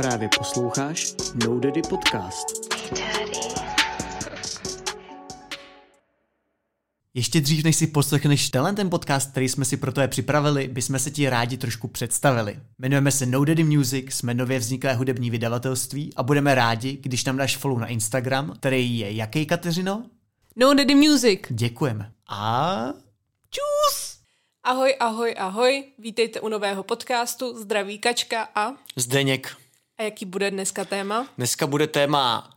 Právě posloucháš No Daddy Podcast. Ještě dřív, než si poslechneš tenhle ten podcast, který jsme si pro tebe připravili, bychom se ti rádi trošku představili. Jmenujeme se No Daddy Music, jsme nově vzniklé hudební vydavatelství a budeme rádi, když nám dáš follow na Instagram, který je jaký, Kateřino? No Daddy Music. Děkujeme. A čus! Ahoj, ahoj, ahoj. Vítejte u nového podcastu. Zdraví Kačka a... Zdeněk. A jaký bude dneska téma? Dneska bude téma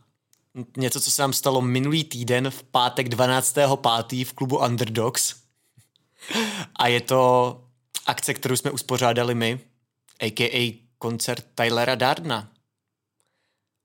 něco, co se nám stalo minulý týden v pátek 12.5. v klubu Underdogs. A je to akce, kterou jsme uspořádali my, a.k.a. koncert Tylera Dardna.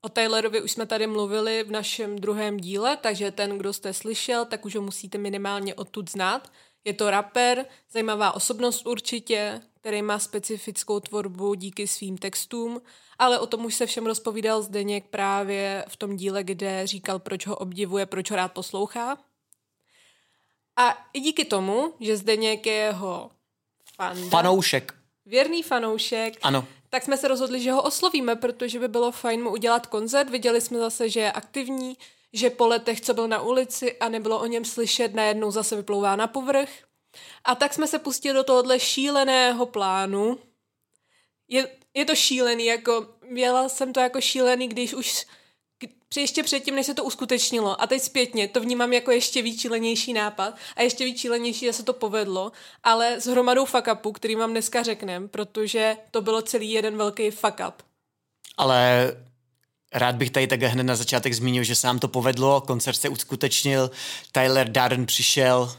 O Tylerovi už jsme tady mluvili v našem druhém díle, takže ten, kdo jste slyšel, tak už ho musíte minimálně odtud znát. Je to rapper, zajímavá osobnost určitě, který má specifickou tvorbu díky svým textům, ale o tom už se všem rozpovídal Zdeněk právě v tom díle, kde říkal, proč ho obdivuje, proč ho rád poslouchá. A i díky tomu, že Zdeněk je jeho fan. Fanoušek. Věrný fanoušek. Ano. Tak jsme se rozhodli, že ho oslovíme, protože by bylo fajn mu udělat koncert. Viděli jsme zase, že je aktivní, že po letech, co byl na ulici a nebylo o něm slyšet, najednou zase vyplouvá na povrch. A tak jsme se pustili do tohohle šíleného plánu. Je, je to šílený, jako měla jsem to jako šílený, když už ještě předtím, než se to uskutečnilo. A teď zpětně to vnímám jako ještě víc šílenější nápad a ještě víc šílenější, že se to povedlo, ale s hromadou fuck upu, který vám dneska řeknem, protože to bylo celý jeden velký fuck up. Ale rád bych tady také hned na začátek zmínil, že se nám to povedlo, koncert se uskutečnil, Tyler Darden přišel,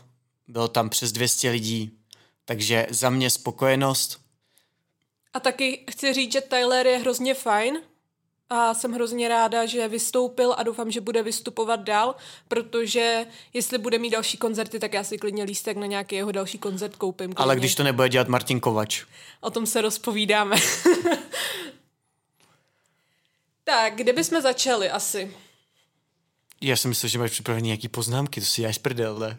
bylo tam přes 200 lidí, takže za mě spokojenost. A taky chci říct, že Tyler je hrozně fajn a jsem hrozně ráda, že vystoupil a doufám, že bude vystupovat dál, protože jestli bude mít další koncerty, tak já si klidně lístek na nějaký jeho další koncert koupím. Klidně. Ale když to nebude dělat Martin Kovač. O tom se rozpovídáme. tak, kde bychom začali asi? Já jsem myslel, že máš připravený nějaký poznámky, to si jáš prdel, ne?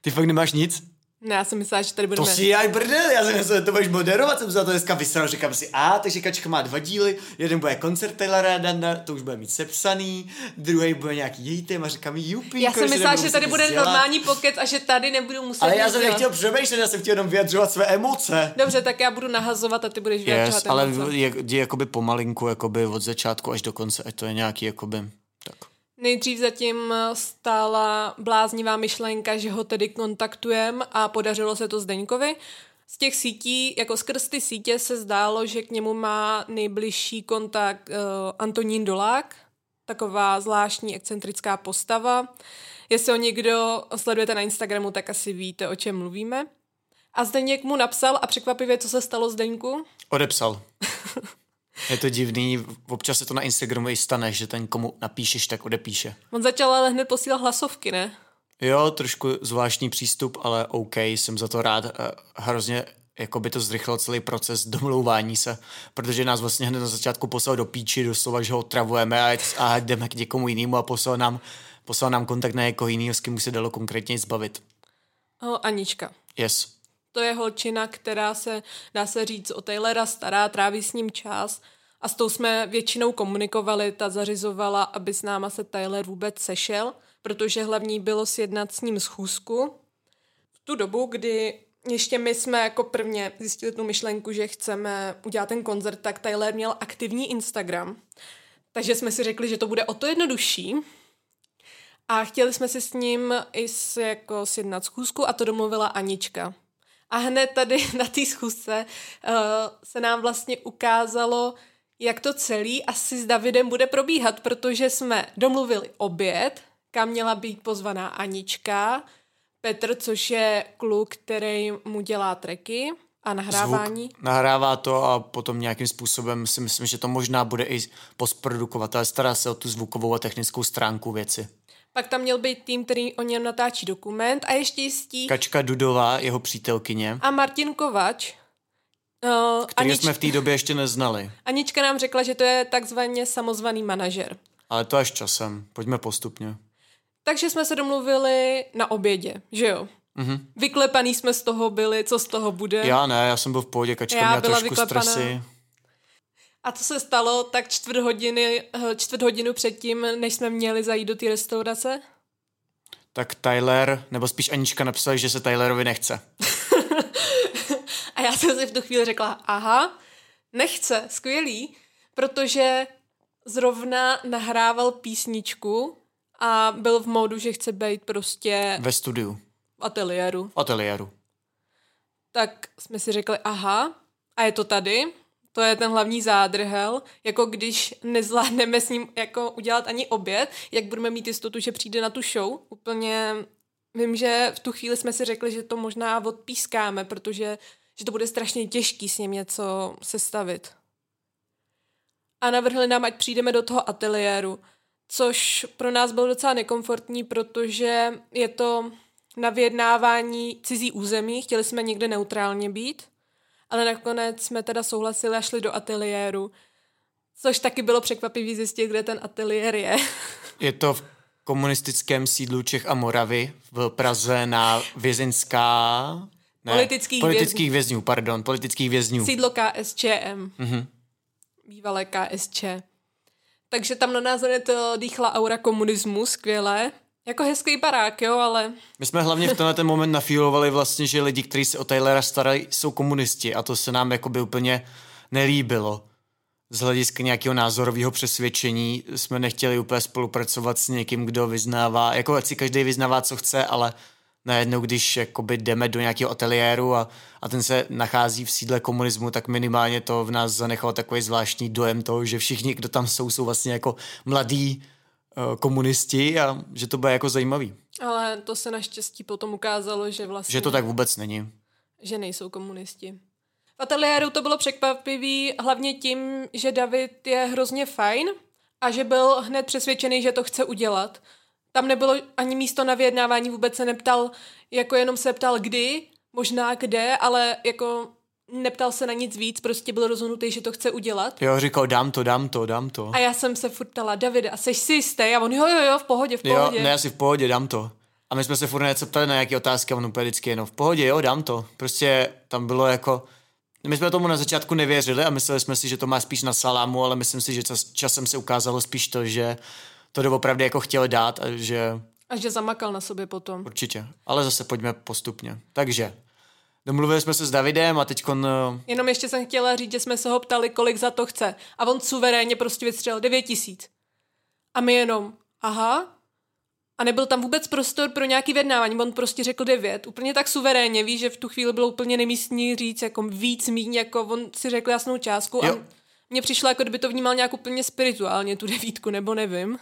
Ty fakt nemáš nic? Ne, já jsem myslela, že tady budeme... To si já brdel, já jsem myslel, že to budeš moderovat, jsem za to dneska vysral, říkám si, a, takže Kačka má dva díly, jeden bude koncert Taylora Danda, to už bude mít sepsaný, druhý bude nějaký její téma, říkám, jupi. Já jsem myslela, že tady bude dělat. normální pokec a že tady nebudu muset Ale já jsem nechtěl přemýšlet, já jsem chtěl jenom vyjadřovat své emoce. Dobře, tak já budu nahazovat a ty budeš vyjadřovat yes, ale jdi jakoby pomalinku, jakoby od začátku až do konce, ať to je nějaký, jakoby. Nejdřív zatím stála bláznivá myšlenka, že ho tedy kontaktujeme a podařilo se to Zdeňkovi. Z těch sítí, jako skrz ty sítě se zdálo, že k němu má nejbližší kontakt uh, Antonín Dolák, taková zvláštní excentrická postava. Jestli ho někdo sledujete na Instagramu, tak asi víte, o čem mluvíme. A Zdeněk mu napsal a překvapivě, co se stalo Zdeňku? Odepsal. Je to divný, občas se to na Instagramu i stane, že ten, komu napíšeš, tak odepíše. On začal ale hned posílat hlasovky, ne? Jo, trošku zvláštní přístup, ale OK, jsem za to rád. Eh, hrozně jako by to zrychlilo celý proces domlouvání se, protože nás vlastně hned na začátku poslal do píči, doslova, že ho travujeme a, a jdeme k někomu jinému a poslal nám, poslal nám kontakt na někoho jiného, s kým se dalo konkrétně zbavit. O, Anička. Yes. To je holčina, která se, dá se říct, o Taylora stará, tráví s ním čas a s tou jsme většinou komunikovali, ta zařizovala, aby s náma se Tyler vůbec sešel, protože hlavní bylo sjednat s ním schůzku. V tu dobu, kdy ještě my jsme jako prvně zjistili tu myšlenku, že chceme udělat ten koncert, tak Tyler měl aktivní Instagram. Takže jsme si řekli, že to bude o to jednodušší. A chtěli jsme si s ním i s, jako sjednat schůzku a to domluvila Anička. A hned tady na té schůzce uh, se nám vlastně ukázalo, jak to celý asi s Davidem bude probíhat, protože jsme domluvili oběd, kam měla být pozvaná Anička, Petr, což je kluk, který mu dělá treky a nahrávání. Zvuk nahrává to a potom nějakým způsobem si myslím, že to možná bude i postprodukovat, ale stará se o tu zvukovou a technickou stránku věci. Pak tam měl být tým, který o něm natáčí dokument a ještě jistí... Kačka Dudová, jeho přítelkyně. A Martin Kovač, Uh, který Anič... jsme v té době ještě neznali. Anička nám řekla, že to je takzvaně samozvaný manažer. Ale to až časem. Pojďme postupně. Takže jsme se domluvili na obědě, že jo? Mm-hmm. Vyklepaný jsme z toho byli, co z toho bude. Já ne, já jsem byl v pohodě, kačka já měla trošku vyklapaná. stresy. A to se stalo tak čtvrt, hodiny, eh, čtvrt hodinu předtím, než jsme měli zajít do té restaurace. Tak Tyler, nebo spíš Anička napsala, že se Tylerovi nechce. a já jsem si v tu chvíli řekla, aha, nechce, skvělý, protože zrovna nahrával písničku a byl v módu, že chce být prostě Ve studiu, v ateliéru. v ateliéru. Tak jsme si řekli, aha, a je to tady, to je ten hlavní zádrhel, jako když nezvládneme s ním jako udělat ani oběd, jak budeme mít jistotu, že přijde na tu show. Úplně vím, že v tu chvíli jsme si řekli, že to možná odpískáme, protože že to bude strašně těžký s ním něco sestavit. A navrhli nám, ať přijdeme do toho ateliéru, což pro nás bylo docela nekomfortní, protože je to na vyjednávání cizí území, chtěli jsme někde neutrálně být, ale nakonec jsme teda souhlasili a šli do ateliéru, což taky bylo překvapivý zjistit, kde ten ateliér je. Je to v komunistickém sídlu Čech a Moravy v Praze na vězeňská... Ne, Politických politických vězňů. pardon, politických vězňů. Sídlo KSČM. Mhm. Bývalé KSČ. Takže tam na nás hned eh, dýchla aura komunismu, skvělé. Jako hezký barák, jo, ale My jsme hlavně v tenhle ten moment nafílovali vlastně, že lidi, kteří se o Taylora starají, jsou komunisti a to se nám jakoby úplně nelíbilo. Z hlediska nějakého názorového přesvědčení jsme nechtěli úplně spolupracovat s někým, kdo vyznává, jako ať si každý vyznává, co chce, ale najednou, když jakoby jdeme do nějakého ateliéru a, a ten se nachází v sídle komunismu, tak minimálně to v nás zanechalo takový zvláštní dojem toho, že všichni, kdo tam jsou, jsou vlastně jako mladí komunisti a že to bude jako zajímavý. Ale to se naštěstí potom ukázalo, že vlastně... Že to tak vůbec není. že nejsou komunisti. V ateliéru to bylo překvapivý hlavně tím, že David je hrozně fajn a že byl hned přesvědčený, že to chce udělat. Tam nebylo ani místo na vyjednávání, vůbec se neptal, jako jenom se ptal kdy, možná kde, ale jako neptal se na nic víc, prostě byl rozhodnutý, že to chce udělat. Jo, říkal, dám to, dám to, dám to. A já jsem se furt ptala, Davide, a seš si jistý? A on, jo, jo, jo, v pohodě, v Jo, pohodě. ne, asi v pohodě, dám to. A my jsme se furt něco ptali na nějaké otázky a on úplně vždycky jenom v pohodě, jo, dám to. Prostě tam bylo jako... My jsme tomu na začátku nevěřili a mysleli jsme si, že to má spíš na salámu, ale myslím si, že čas, časem se ukázalo spíš to, že to doopravdy jako chtěl dát a že A že zamakal na sobě potom. určitě. Ale zase pojďme postupně. Takže, domluvili jsme se s Davidem a teď Jenom ještě jsem chtěla říct, že jsme se ho ptali, kolik za to chce. A on suverénně prostě vystřelil 9 tisíc. A my jenom, aha. A nebyl tam vůbec prostor pro nějaký vyjednávání, on prostě řekl 9. Úplně tak suverénně, víš, že v tu chvíli bylo úplně nemístní říct jako víc, míň, jako on si řekl jasnou částku Jo. a mně přišlo, jako kdyby to vnímal nějak úplně spirituálně, tu devítku, nebo nevím.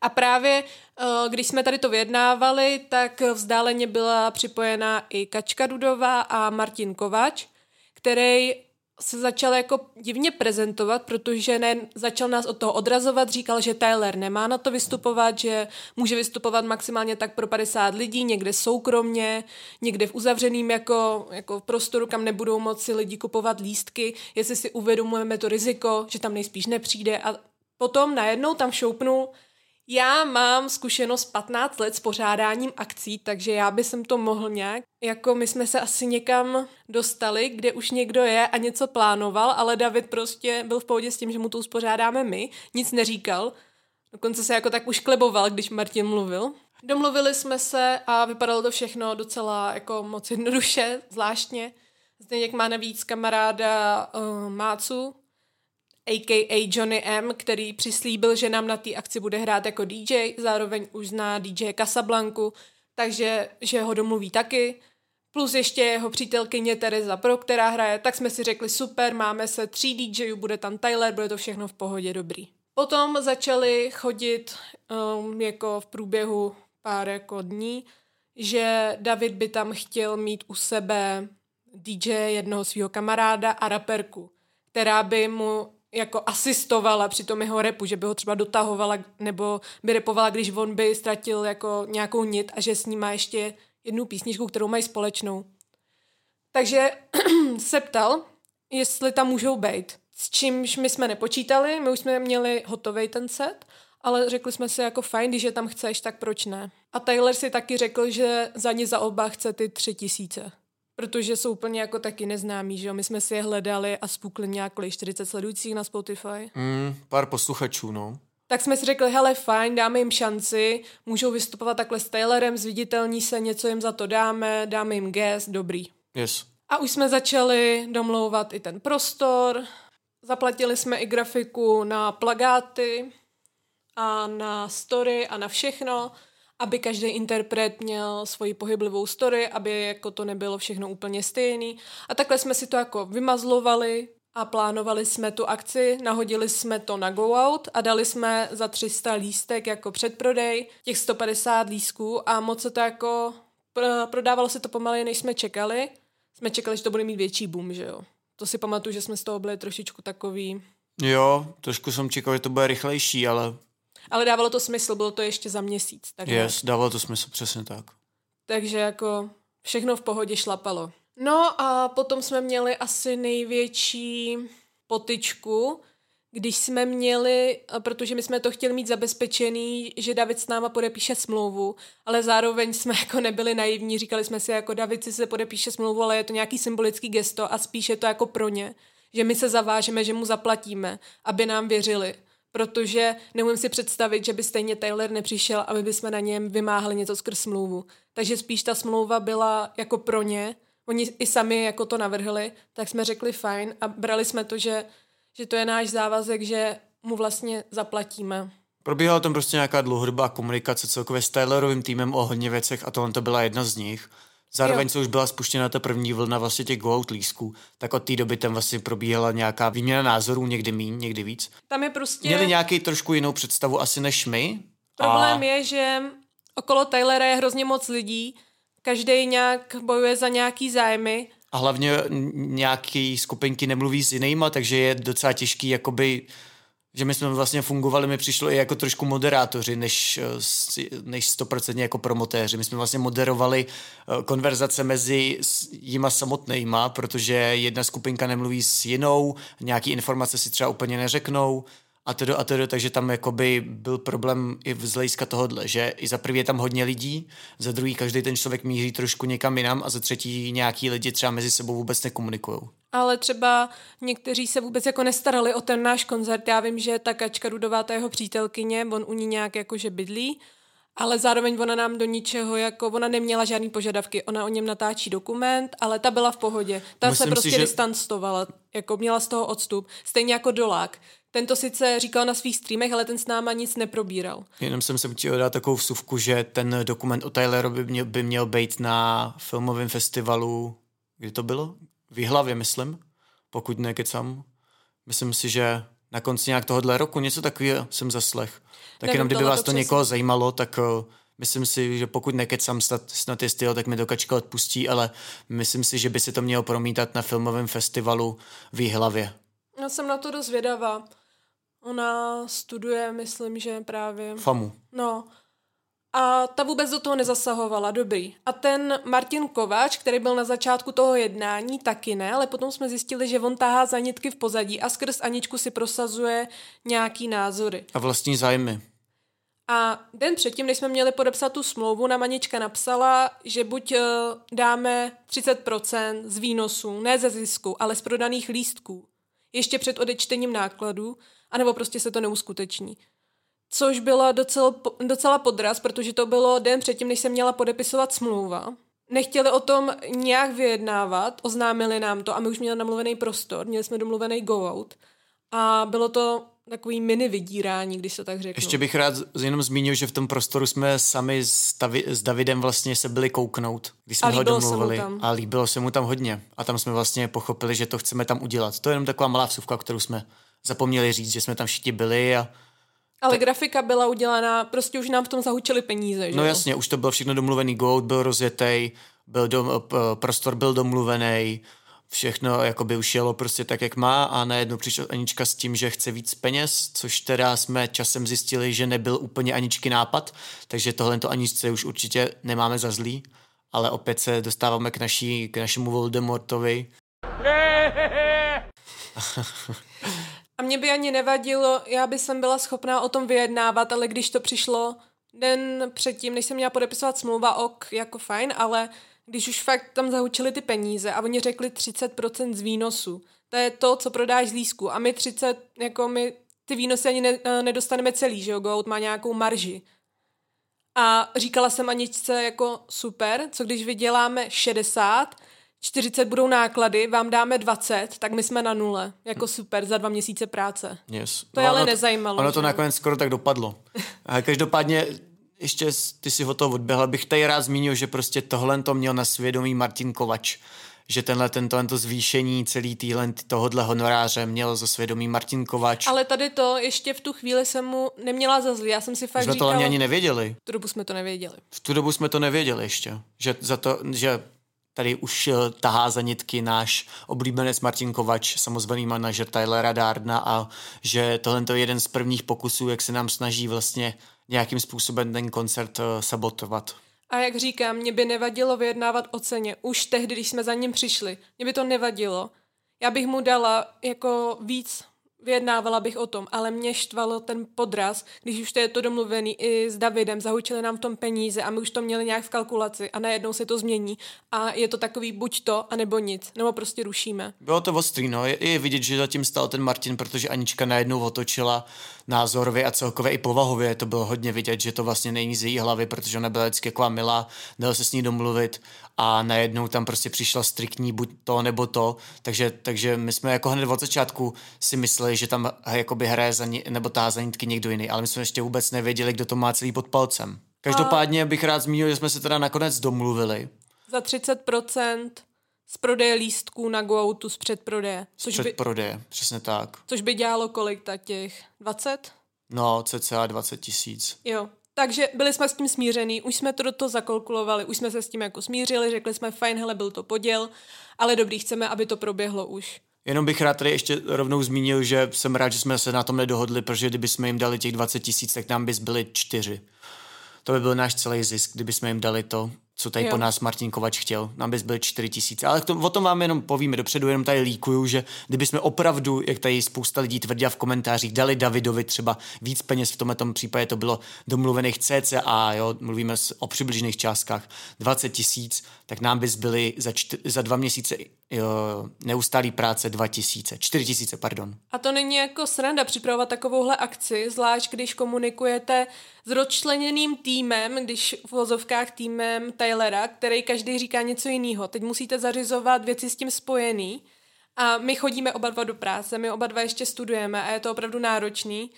A právě, eh, když jsme tady to vyjednávali, tak vzdáleně byla připojena i Kačka Dudová a Martin Kovač, který se začal jako divně prezentovat, protože ne, začal nás od toho odrazovat, říkal, že Tyler nemá na to vystupovat, že může vystupovat maximálně tak pro 50 lidí, někde soukromně, někde v uzavřeným jako, jako prostoru, kam nebudou moci lidi kupovat lístky, jestli si uvědomujeme to riziko, že tam nejspíš nepřijde. A potom najednou tam šoupnul, já mám zkušenost 15 let s pořádáním akcí, takže já bych jsem to mohl nějak. Jako my jsme se asi někam dostali, kde už někdo je a něco plánoval, ale David prostě byl v pohodě s tím, že mu to uspořádáme my, nic neříkal. Dokonce se jako tak už kleboval, když Martin mluvil. Domluvili jsme se a vypadalo to všechno docela jako moc jednoduše, zvláštně. Zdeněk má navíc kamaráda uh, Mácu, a.k.a. Johnny M., který přislíbil, že nám na té akci bude hrát jako DJ, zároveň už zná DJ Casablanku, takže že ho domluví taky. Plus ještě jeho přítelkyně Teresa Pro, která hraje, tak jsme si řekli super, máme se tří DJů, bude tam Tyler, bude to všechno v pohodě dobrý. Potom začali chodit um, jako v průběhu pár jako dní, že David by tam chtěl mít u sebe DJ jednoho svého kamaráda a raperku, která by mu jako asistovala při tom jeho repu, že by ho třeba dotahovala nebo by repovala, když on by ztratil jako nějakou nit a že s ním má ještě jednu písničku, kterou mají společnou. Takže se ptal, jestli tam můžou být. S čímž my jsme nepočítali, my už jsme měli hotový ten set, ale řekli jsme si jako fajn, když je tam chceš, tak proč ne. A Taylor si taky řekl, že za ně za oba chce ty tři tisíce. Protože jsou úplně jako taky neznámí, že jo? My jsme si je hledali a spukli nějak 40 sledujících na Spotify. Mm, pár posluchačů, no. Tak jsme si řekli, hele, fajn, dáme jim šanci, můžou vystupovat takhle s Taylorem, zviditelní se, něco jim za to dáme, dáme jim guest, dobrý. Yes. A už jsme začali domlouvat i ten prostor, zaplatili jsme i grafiku na plagáty a na story a na všechno, aby každý interpret měl svoji pohyblivou story, aby jako to nebylo všechno úplně stejný. A takhle jsme si to jako vymazlovali a plánovali jsme tu akci, nahodili jsme to na Go Out a dali jsme za 300 lístek jako předprodej, těch 150 lístků a moc se to jako, prodávalo se to pomaleji, než jsme čekali. Jsme čekali, že to bude mít větší boom, že jo. To si pamatuju, že jsme z toho byli trošičku takový... Jo, trošku jsem čekal, že to bude rychlejší, ale... Ale dávalo to smysl, bylo to ještě za měsíc. Tak yes, dávalo to smysl, přesně tak. Takže jako všechno v pohodě šlapalo. No a potom jsme měli asi největší potyčku, když jsme měli, protože my jsme to chtěli mít zabezpečený, že David s náma podepíše smlouvu, ale zároveň jsme jako nebyli naivní, říkali jsme si jako David si se podepíše smlouvu, ale je to nějaký symbolický gesto a spíš je to jako pro ně, že my se zavážeme, že mu zaplatíme, aby nám věřili, protože neumím si představit, že by stejně Taylor nepřišel, aby bychom na něm vymáhali něco skrz smlouvu. Takže spíš ta smlouva byla jako pro ně, oni i sami jako to navrhli, tak jsme řekli fajn a brali jsme to, že, že to je náš závazek, že mu vlastně zaplatíme. Probíhala tam prostě nějaká dlouhodobá komunikace celkově s Tylerovým týmem o hodně věcech a tohle to byla jedna z nich. Zároveň, jo. co už byla spuštěna ta první vlna vlastně těch go out lísků, tak od té doby tam vlastně probíhala nějaká výměna názorů, někdy míň, někdy víc. Tam je prostě... Měli nějaký trošku jinou představu asi než my. Problém a... je, že okolo Taylora je hrozně moc lidí, každý nějak bojuje za nějaký zájmy. A hlavně nějaký skupinky nemluví s jinýma, takže je docela těžký jakoby že my jsme vlastně fungovali, mi přišlo i jako trošku moderátoři, než, než stoprocentně jako promotéři. My jsme vlastně moderovali eh, konverzace mezi jima samotnýma, protože jedna skupinka nemluví s jinou, nějaký informace si třeba úplně neřeknou, a tedy, a tedy, takže tam jakoby byl problém i z hlediska tohohle, že i za prvý je tam hodně lidí, za druhý každý ten člověk míří trošku někam jinam a za třetí nějaký lidi třeba mezi sebou vůbec nekomunikují. Ale třeba někteří se vůbec jako nestarali o ten náš koncert. Já vím, že ta Kačka Rudová, ta jeho přítelkyně, on u ní nějak jakože bydlí, ale zároveň ona nám do ničeho, jako ona neměla žádný požadavky, ona o něm natáčí dokument, ale ta byla v pohodě. Ta Myslím se prostě si, že... distancovala, jako měla z toho odstup, stejně jako Dolák. Ten to sice říkal na svých streamech, ale ten s náma nic neprobíral. Jenom jsem se chtěl dát takovou vsuvku, že ten dokument o Tylerovi by měl, by měl být na filmovém festivalu, kdy to bylo? V hlavě, myslím, pokud nekecám. Myslím si, že na konci nějak tohohle roku něco takového jsem zaslech. Tak Nevím, jenom kdyby vás to přesně. někoho zajímalo, tak uh, myslím si, že pokud nekecám snad, snad je styl, tak mi do kačka odpustí, ale myslím si, že by se to mělo promítat na filmovém festivalu v hlavě. Já jsem na to dost vědavá. Ona studuje, myslím, že právě... FAMu. No. A ta vůbec do toho nezasahovala, dobrý. A ten Martin Kováč, který byl na začátku toho jednání, taky ne, ale potom jsme zjistili, že on tahá za nitky v pozadí a skrz Aničku si prosazuje nějaký názory. A vlastní zájmy. A den předtím, než jsme měli podepsat tu smlouvu, nám Anička napsala, že buď uh, dáme 30% z výnosů, ne ze zisku, ale z prodaných lístků, ještě před odečtením nákladů, anebo prostě se to neuskuteční. Což byla docela, docela podraz, protože to bylo den předtím, než se měla podepisovat smlouva. Nechtěli o tom nějak vyjednávat, oznámili nám to a my už měli namluvený prostor, měli jsme domluvený go-out a bylo to takový mini vydírání, když se tak řeknu. Ještě bych rád jenom zmínil, že v tom prostoru jsme sami s, Davi, s Davidem vlastně se byli kouknout, když jsme ho domluvili. A líbilo se mu tam hodně. A tam jsme vlastně pochopili, že to chceme tam udělat. To je jenom taková malá vsuvka, kterou jsme zapomněli říct, že jsme tam všichni byli a ale tak... grafika byla udělaná, prostě už nám v tom zahučili peníze, že No jasně, už to bylo všechno domluvený, Gold byl rozjetý, byl dom, prostor byl domluvený, všechno jako by už jelo prostě tak, jak má a najednou přišla Anička s tím, že chce víc peněz, což teda jsme časem zjistili, že nebyl úplně Aničky nápad, takže tohle to Aničce už určitě nemáme za zlý, ale opět se dostáváme k, naší, k našemu Voldemortovi. A mě by ani nevadilo, já by jsem byla schopná o tom vyjednávat, ale když to přišlo den předtím, než jsem měla podepisovat smlouva, ok, jako fajn, ale když už fakt tam zahučili ty peníze a oni řekli 30% z výnosu. To je to, co prodáš z lísku. A my 30, jako my ty výnosy ani ne, eh, nedostaneme celý, že jo, Goat má nějakou marži. A říkala jsem Aničce jako super, co když vyděláme 60, 40 budou náklady, vám dáme 20, tak my jsme na nule. Jako super, za dva měsíce práce. Yes. To je ale ono nezajímalo, Ono to že nakonec skoro tak dopadlo. A každopádně ještě ty si ho to odběhl, bych tady rád zmínil, že prostě tohle to měl na svědomí Martin Kovač že tenhle tento, tento zvýšení celý týhle, tohodle honoráře měl za svědomí Martin Kovač. Ale tady to ještě v tu chvíli jsem mu neměla za zlý. Já jsem si fakt jsme to říkala... hlavně ani nevěděli. V tu dobu jsme to nevěděli. V tu dobu jsme to nevěděli ještě. Že za to, že tady už eh, tahá za nitky náš oblíbenec Martin Kovač, samozvaný manažer Tylera Dardna a že tohle je jeden z prvních pokusů, jak se nám snaží vlastně nějakým způsobem ten koncert eh, sabotovat. A jak říkám, mě by nevadilo vyjednávat o ceně. Už tehdy, když jsme za ním přišli. Mě by to nevadilo. Já bych mu dala jako víc, vyjednávala bych o tom, ale mě štvalo ten podraz, když už to je to domluvený i s Davidem, zahučili nám v tom peníze a my už to měli nějak v kalkulaci a najednou se to změní a je to takový buď to, anebo nic, nebo prostě rušíme. Bylo to ostrý, no. Je, je vidět, že zatím stál ten Martin, protože Anička najednou otočila názorově a celkově i povahově. To bylo hodně vidět, že to vlastně není z její hlavy, protože ona byla vždycky jako milá, dalo se s ní domluvit a najednou tam prostě přišla striktní buď to nebo to, takže, takže my jsme jako hned od začátku si mysleli, že tam jakoby hraje za ní, nebo tahá za nitky někdo jiný, ale my jsme ještě vůbec nevěděli, kdo to má celý pod palcem. Každopádně bych rád zmínil, že jsme se teda nakonec domluvili. Za 30% z prodeje lístků na GoOutu z předprodeje. Což by, Předprodeje, přesně tak. což by dělalo kolik, tak těch 20? No, cca 20 tisíc. Jo. Takže byli jsme s tím smířený, už jsme to do toho zakalkulovali, už jsme se s tím jako smířili, řekli jsme fajn, hele, byl to poděl, ale dobrý, chceme, aby to proběhlo už. Jenom bych rád tady ještě rovnou zmínil, že jsem rád, že jsme se na tom nedohodli, protože kdyby jsme jim dali těch 20 tisíc, tak nám by zbyly čtyři. To by byl náš celý zisk, kdyby jsme jim dali to, co tady Jo. po nás Martin Kovač chtěl. Nám by zbyly 4 tisíce. Ale k tomu, o tom vám jenom povíme dopředu, jenom tady líkuju, že kdyby jsme opravdu, jak tady spousta lidí tvrdila v komentářích, dali Davidovi třeba víc peněz, v tomhle tom případě to bylo domluvených cca, jo, mluvíme o přibližných částkách, 20 tisíc, tak nám by zbyly za, čty, za dva měsíce jo, neustálý práce 2 tisíce, 4 tisíce, pardon. A to není jako sranda připravovat takovouhle akci, zvlášť když komunikujete s rozčleněným týmem, když v vozovkách týmem Taylora, který každý říká něco jiného. Teď musíte zařizovat věci s tím spojený a my chodíme oba dva do práce, my oba dva ještě studujeme a je to opravdu náročný.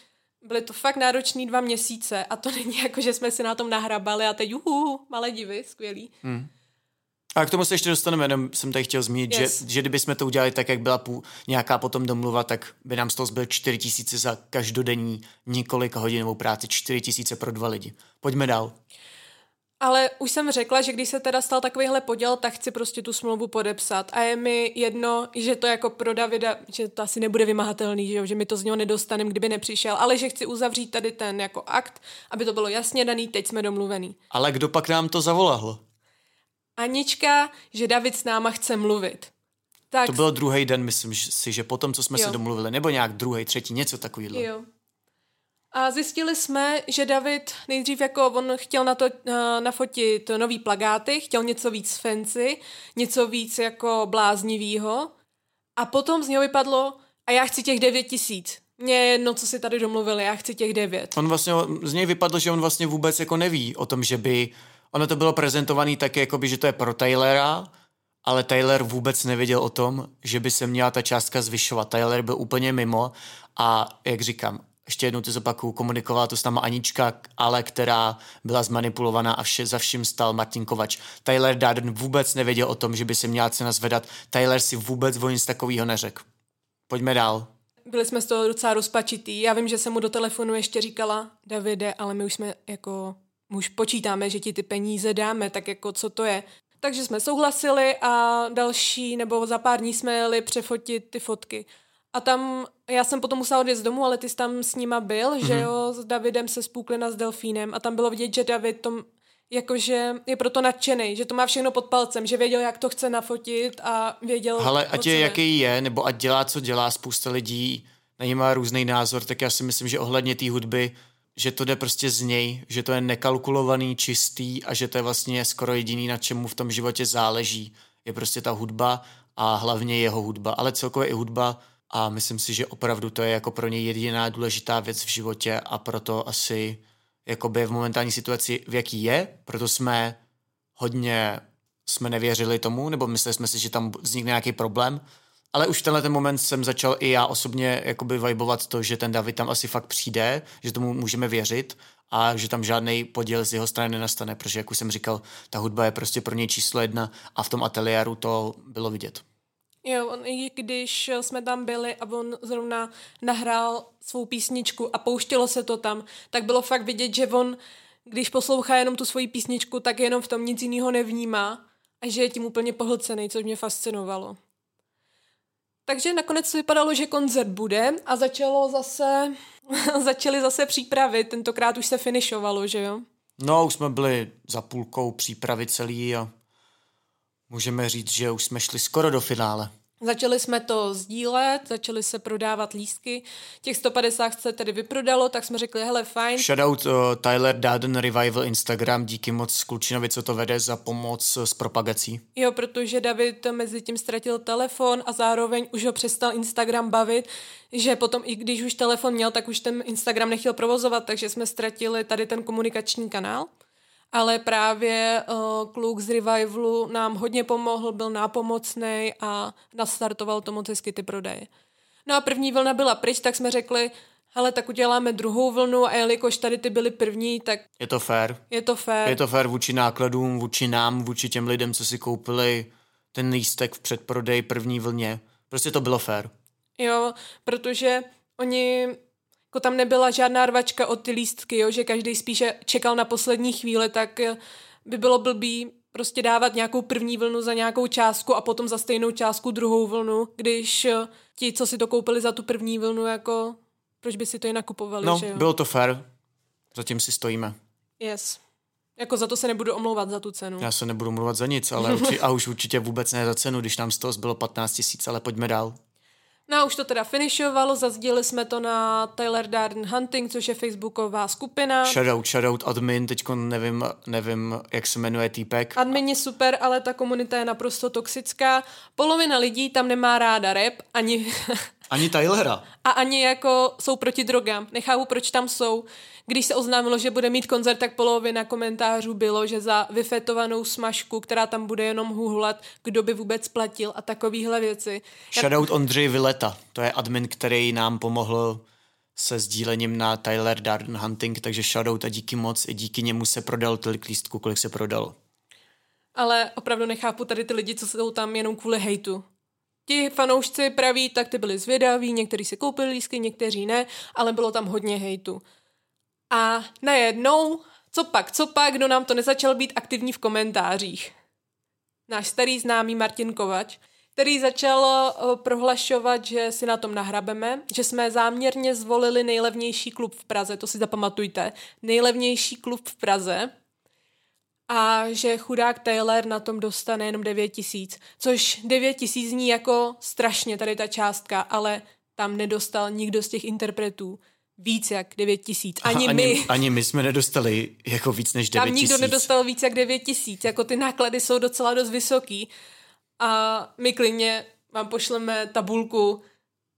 Byly to fakt náročný dva měsíce a to není jako, že jsme si na tom nahrabali a teď uhu, malé divy, skvělý. A k tomu se ještě dostaneme, jenom jsem tady chtěl zmínit, Yes. že, že kdyby jsme to udělali tak, jak byla pů, nějaká potom domluva, tak by nám z toho zbyl 4 tisíce za každodenní několik hodinovou práci, 4 tisíce pro dva lidi. Pojďme dál. Ale už jsem řekla, že když se teda stal takovýhle poděl, tak chci prostě tu smlouvu podepsat. A je mi jedno, že to jako pro Davida, že to asi nebude vymahatelný, že, jo, že mi to z něho nedostanem, kdyby nepřišel, ale že chci uzavřít tady ten jako akt, aby to bylo jasně daný, teď jsme domluvený. Ale kdo pak nám to zavolal? Anička, že David s náma chce mluvit. Tak, To byl druhý den, myslím že si, že potom, co jsme Jo. se domluvili, nebo nějak druhý, třetí, něco takového. Jo. A zjistili jsme, že David nejdřív jako on chtěl na to uh, nafotit nový plagáty, chtěl něco víc fancy, něco víc jako bláznivýho. A potom z něho vypadlo, a já chci těch devět tisíc. Mně je jedno, co si tady domluvili, já chci těch devět. On vlastně, z něj vypadlo, že on vlastně vůbec jako neví o tom, že by, ono to bylo prezentovaný tak, jakoby, že to je pro Taylora, ale Taylor vůbec nevěděl o tom, že by se měla ta částka zvyšovat. Taylor byl úplně mimo a jak říkám, ještě jednou to zopakuju, komunikovala to s náma Anička, ale která byla zmanipulovaná a vše, za vším stal Martin Kovač. Tyler Darden vůbec nevěděl o tom, že by se měla cena zvedat. Tyler si vůbec o nic takového neřekl. Pojďme dál. Byli jsme z toho docela rozpačitý. Já vím, že jsem mu do telefonu ještě říkala, Davide, ale my už jsme jako, už počítáme, že ti ty peníze dáme, tak jako co to je. Takže jsme souhlasili a další, nebo za pár dní jsme jeli přefotit ty fotky. A tam, já jsem potom musela odjet z domu, ale ty jsi tam s nima byl, mm-hmm. že jo, s Davidem se spůklina s Delfínem a tam bylo vidět, že David tom, jakože je proto nadšený, že to má všechno pod palcem, že věděl, jak to chce nafotit a věděl, Ale ať je jaký je, nebo ať dělá, co dělá, spousta lidí na něj má různý názor, tak já si myslím, že ohledně té hudby, že to jde prostě z něj, že to je nekalkulovaný, čistý a že to je vlastně skoro jediný, na čemu v tom životě záleží. Je prostě ta hudba a hlavně jeho hudba, ale celkově i hudba a myslím si, že opravdu to je jako pro něj jediná důležitá věc v životě a proto asi jakoby v momentální situaci, v jaký je, proto jsme hodně jsme nevěřili tomu, nebo mysleli jsme si, že tam vznikne nějaký problém, ale už tenhle ten moment jsem začal i já osobně jakoby vibovat to, že ten David tam asi fakt přijde, že tomu můžeme věřit a že tam žádný podíl z jeho strany nenastane, protože jak už jsem říkal, ta hudba je prostě pro něj číslo jedna a v tom ateliéru to bylo vidět. Jo, on, i když jsme tam byli a on zrovna nahrál svou písničku a pouštělo se to tam, tak bylo fakt vidět, že on, když poslouchá jenom tu svoji písničku, tak jenom v tom nic jiného nevnímá a že je tím úplně pohlcený, což mě fascinovalo. Takže nakonec vypadalo, že koncert bude a začalo zase, začaly zase přípravy, tentokrát už se finišovalo, že jo? No, už jsme byli za půlkou přípravy celý a můžeme říct, že už jsme šli skoro do finále. Začali jsme to sdílet, začali se prodávat lístky. Těch 150 se tedy vyprodalo, tak jsme řekli, hele, fajn. Shoutout uh, Tyler Darden Revival Instagram, díky moc Klučinovi, co to vede za pomoc s propagací. Jo, protože David mezi tím ztratil telefon a zároveň už ho přestal Instagram bavit, že potom i když už telefon měl, tak už ten Instagram nechtěl provozovat, takže jsme ztratili tady ten komunikační kanál ale právě uh, kluk z Revivalu nám hodně pomohl, byl nápomocný a nastartoval to moc hezky ty prodeje. No a první vlna byla pryč, tak jsme řekli, hele, tak uděláme druhou vlnu a jelikož tady ty byly první, tak... Je to fair. Je to fair. Je to fair vůči nákladům, vůči nám, vůči těm lidem, co si koupili ten lístek v předprodej první vlně. Prostě to bylo fair. Jo, protože oni jako tam nebyla žádná rvačka od ty lístky, jo, že každý spíše čekal na poslední chvíli, tak eh, by bylo blbý prostě dávat nějakou první vlnu za nějakou částku a potom za stejnou částku druhou vlnu, když eh, ti, co si to koupili za tu první vlnu, jako proč by si to jinak kupovali, No, že jo? bylo to fair. Zatím si stojíme. Yes. Jako za to se nebudu omlouvat za tu cenu. Já se nebudu mluvat za nic, ale urči, a už určitě vůbec ne za cenu, když nám z toho zbylo 15 tisíc, ale pojďme dál. No a už to teda finišovalo, zazdíli jsme to na Tyler Darden Hunting, což je facebooková skupina. Shoutout, shoutout admin, teďko nevím, nevím, jak se jmenuje týpek. Admin je super, ale ta komunita je naprosto toxická. Polovina lidí tam nemá ráda rap, ani, Ani Tylera. a ani jako jsou proti drogám. Nechápu, proč tam jsou. Když se oznámilo, že bude mít koncert, tak polovina komentářů bylo, že za vyfetovanou smažku, která tam bude jenom huhlat, kdo by vůbec platil a takovéhle věci. Shoutout Ondřej Vileta, to je admin, který nám pomohl se sdílením na Tyler Darden Hunting, takže shoutout a díky moc, i díky němu se prodal tolik lístků, kolik se prodalo. Ale opravdu nechápu tady ty lidi, co jsou tam jenom kvůli hejtu. Ti fanoušci praví, tak ty byli zvědaví, někteří si koupili lístky, někteří ne, ale bylo tam hodně hejtu. A najednou, co pak, co pak, kdo nám to nezačal být aktivní v komentářích. Náš starý známý Martin Kovač, který začal eh, prohlašovat, že si na tom nahrabeme, že jsme záměrně zvolili nejlevnější klub v Praze, to si zapamatujte, nejlevnější klub v Praze, a že chudák Taylor na tom dostane jenom 9 tisíc, což 9 tisíc zní jako strašně tady ta částka, ale tam nedostal nikdo z těch interpretů víc jak 9 tisíc. Ani, Aha, my. Ani, ani my jsme nedostali jako víc než 9 Tam nikdo tisíc. nedostal víc jak 9 tisíc, jako ty náklady jsou docela dost vysoký. A my klidně vám pošleme tabulku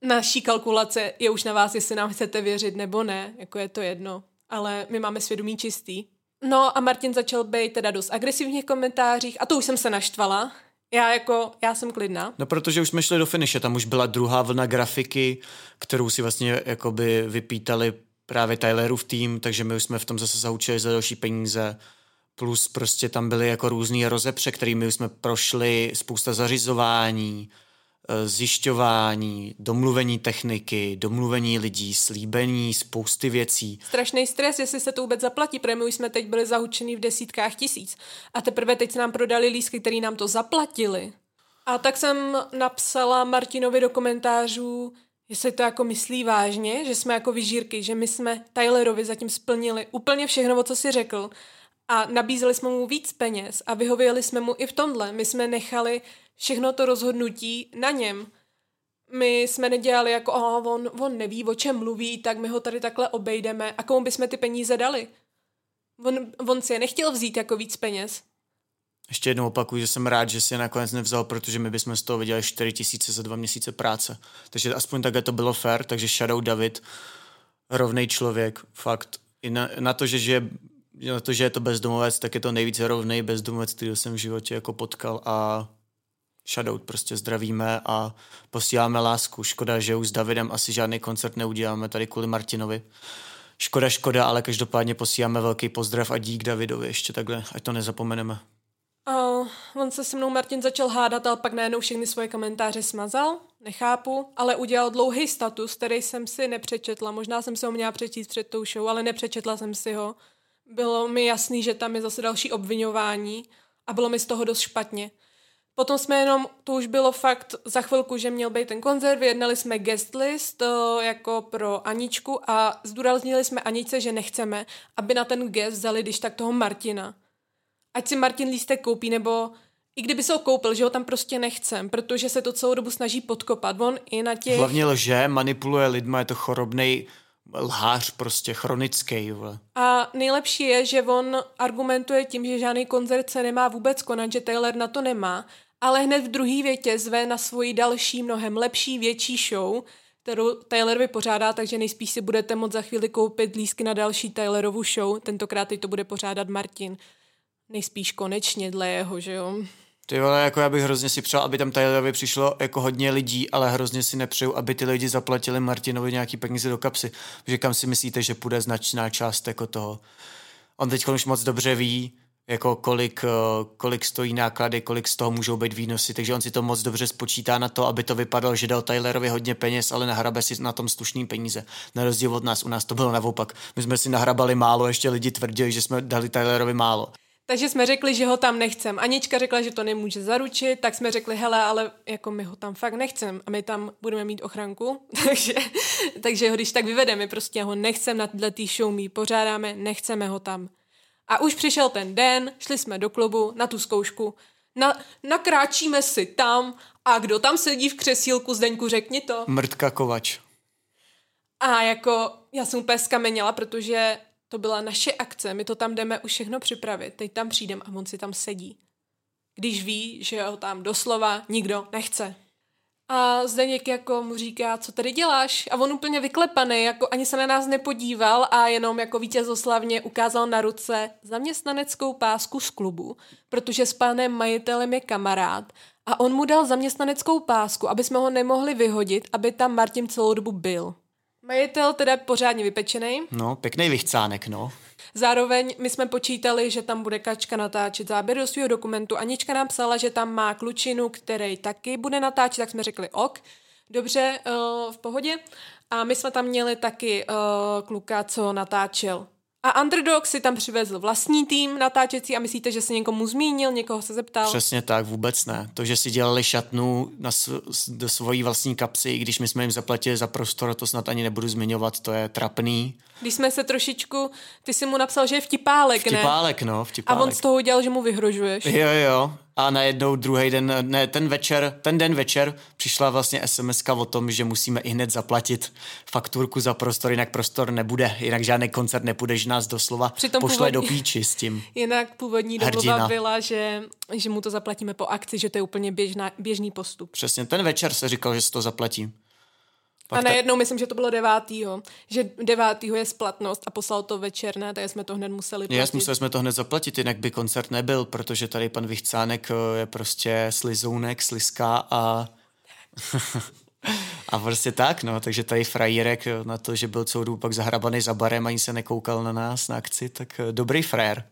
naší kalkulace, je už na vás, jestli nám chcete věřit nebo ne, jako je to jedno, ale my máme svědomí čistý. No a Martin začal být teda dost agresivních komentářích a to už jsem se naštvala. Já jako, já jsem klidná. No protože už jsme šli do finiše, tam už byla druhá vlna grafiky, kterou si vlastně jakoby vypítali právě Tylerův tým, takže my už jsme v tom zase zaučili za další peníze. Plus prostě tam byly jako různý rozepře, kterými už jsme prošli spousta zařizování, zjišťování, domluvení techniky, domluvení lidí, slíbení, spousty věcí. Strašný stres, jestli se to vůbec zaplatí, protože my už jsme teď byli zahučený v desítkách tisíc. A teprve teď se nám prodali lístky, který nám to zaplatili. A tak jsem napsala Martinovi do komentářů, jestli to jako myslí vážně, že jsme jako vyžírky, že my jsme Tylerovi zatím splnili úplně všechno, co si řekl. A nabízeli jsme mu víc peněz a vyhověli jsme mu i v tomhle. My jsme nechali všechno to rozhodnutí na něm. my jsme nedělali jako, oh, on, on neví, o čem mluví, tak my ho tady takhle obejdeme. A komu bychom ty peníze dali? On, on si je nechtěl vzít jako víc peněz. Ještě jednou opakuju, že jsem rád, že si je nakonec nevzal, protože my bychom z toho viděli 4 tisíce za dva měsíce práce. Takže aspoň takhle to bylo fair, takže Shadow David, rovnej člověk, fakt. I na, na to, že žije na to, že je to bezdomovec, tak je to nejvíce rovnej bezdomovec, který jsem v životě jako potkal a Shadow prostě zdravíme a posíláme lásku. Škoda, že už s Davidem asi žádný koncert neuděláme tady kvůli Martinovi. Škoda, škoda, ale každopádně posíláme velký pozdrav a dík Davidovi ještě takhle, ať to nezapomeneme. Uh, on se se mnou Martin začal hádat, ale pak najednou všechny svoje komentáře smazal. Nechápu, ale udělal dlouhý status, který jsem si nepřečetla. Možná jsem se ho měla přečíst před tou show, ale nepřečetla jsem si ho. Bylo mi jasný, že tam je zase další obvinování a bylo mi z toho dost špatně. Potom jsme jenom, to už bylo fakt za chvilku, že měl být ten koncert, vyjednali jsme guest list uh, jako pro Aničku a zdůraznili jsme Aničce, že nechceme, aby na ten guest vzali když tak toho Martina. Ať si Martin lístek koupí, nebo i kdyby se ho koupil, že ho tam prostě nechcem, protože se to celou dobu snaží podkopat. On i na těch... Hlavně lže, manipuluje lidma, je to chorobný lhář prostě chronický. Vole. A nejlepší je, že on argumentuje tím, že žádný koncert se nemá vůbec konat, že Taylor na to nemá, ale hned v druhé větě zve na svoji další, mnohem lepší, větší show, kterou Taylor vypořádá, takže nejspíš si budete moct za chvíli koupit lísky na další Taylorovu show. Tentokrát to bude pořádat Martin. Nejspíš konečně dle jeho, že jo? Ty vole, jako já bych hrozně si přál, aby tam Tylerovi přišlo jako hodně lidí, ale hrozně si nepřeju, aby ty lidi zaplatili Martinovi nějaký peníze do kapsy. Že kam si myslíte, že půjde značná část jako toho. On teď už moc dobře ví, jako kolik, eh, kolik stojí náklady, kolik z toho můžou být výnosy, takže on si to moc dobře spočítá na to, aby to vypadalo, že dal Tylerovi hodně peněz, ale nahrabe si na tom slušný peníze. Na rozdíl od nás, u nás to bylo naopak. My jsme si nahrabali málo, ještě lidi tvrdili, že jsme dali Tylerovi málo. Takže jsme řekli, že ho tam nechcem. Anička řekla, že to nemůže zaručit, tak jsme řekli, hele, ale jako my ho tam fakt nechcem a my tam budeme mít ochranku, takže, takže ho když tak vyvedeme, prostě ho nechcem na tý show, my pořádáme, nechceme ho tam. A už přišel ten den, šli jsme do klubu na tu zkoušku, na, nakráčíme si tam a kdo tam sedí v křesílku, Zdeňku, řekni to. Mrtka Kovač. A jako já jsem úplně skameněla, protože to byla naše akce, my to tam jdeme už všechno připravit, teď tam přijdem a on si tam sedí. Když ví, že ho tam doslova nikdo nechce. A Zdeněk jako mu říká, co tady děláš? A on úplně vyklepaný, jako ani se na nás nepodíval a jenom jako vítězoslavně ukázal na ruce zaměstnaneckou pásku z klubu, protože s panem majitelem je kamarád a on mu dal zaměstnaneckou pásku, aby jsme ho nemohli vyhodit, aby tam Martin celou dobu byl. Majitel teda pořádně vypečený. No, pěkný vychcánek, no. Zároveň my jsme počítali, že tam bude Kačka natáčet záběr do svého dokumentu. Anička nám psala, že tam má klučinu, který taky bude natáčet, tak jsme řekli ok. Dobře, uh, v pohodě. A my jsme tam měli taky uh, kluka, co natáčel a Underdog si tam přivezl vlastní tým natáčecí a myslíte, že se někomu zmínil, někoho se zeptal? Přesně tak, vůbec ne. To, že si dělali šatnu na do svojí vlastní kapsy, i když my jsme jim zaplatili za prostor, to snad ani nebudu zmiňovat, to je trapný. Když jsme se trošičku, ty si mu napsal, že je vtipálek, vtipálek ne? Vtipálek, no, vtipálek. A on z toho udělal, že mu vyhrožuješ. Jo, jo. A najednou druhý den, ne, ten večer, ten den večer přišla vlastně sms o tom, že musíme i hned zaplatit fakturku za prostor, jinak prostor nebude, jinak žádný koncert nepůjde, že nás doslova Přitom pošle původní, do píči s tím. Jinak původní domluva byla, že, že mu to zaplatíme po akci, že to je úplně běžná, běžný postup. Přesně, ten večer se říkal, že se to zaplatí. Pak a najednou, myslím, že to bylo devátýho, že devátýho je splatnost a poslal to večerné, takže jsme to hned museli platit. Jas, museli jsme to hned zaplatit, jinak by koncert nebyl, protože tady pan Vychcánek eh, je prostě slizounek, sliská a... a prostě tak, no, takže tady frajírek eh, na to, že byl celou dobu pak zahrabaný za barem, ani se nekoukal na nás na akci, tak eh, dobrý frér.